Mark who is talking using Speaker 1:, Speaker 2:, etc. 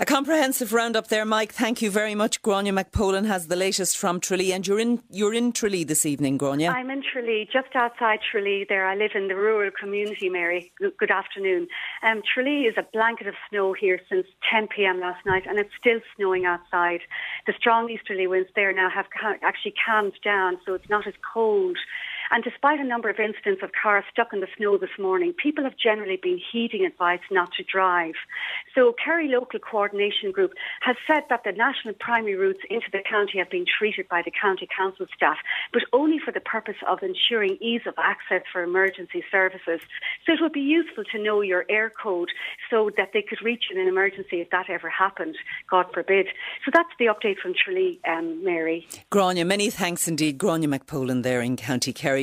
Speaker 1: A comprehensive roundup there, Mike. Thank you very much. Grania McPolan has the latest from Tralee, and you're in you're in Tralee this evening, Grania.
Speaker 2: I'm in Tralee, just outside Tralee. There, I live in the rural community. Mary, good afternoon. Um, Tralee is a blanket of snow here since 10 p.m. last night, and it's still snowing outside. The strong easterly winds there now have actually calmed down, so it's not as cold and despite a number of incidents of cars stuck in the snow this morning, people have generally been heeding advice not to drive. So Kerry Local Coordination Group has said that the national primary routes into the county have been treated by the county council staff, but only for the purpose of ensuring ease of access for emergency services. So it would be useful to know your Eircode so that they could reach in an emergency if that ever happened, God forbid. So that's the update from Tralee, um, Mary.
Speaker 1: Grania, many thanks indeed. Grania McPolan there in County Kerry.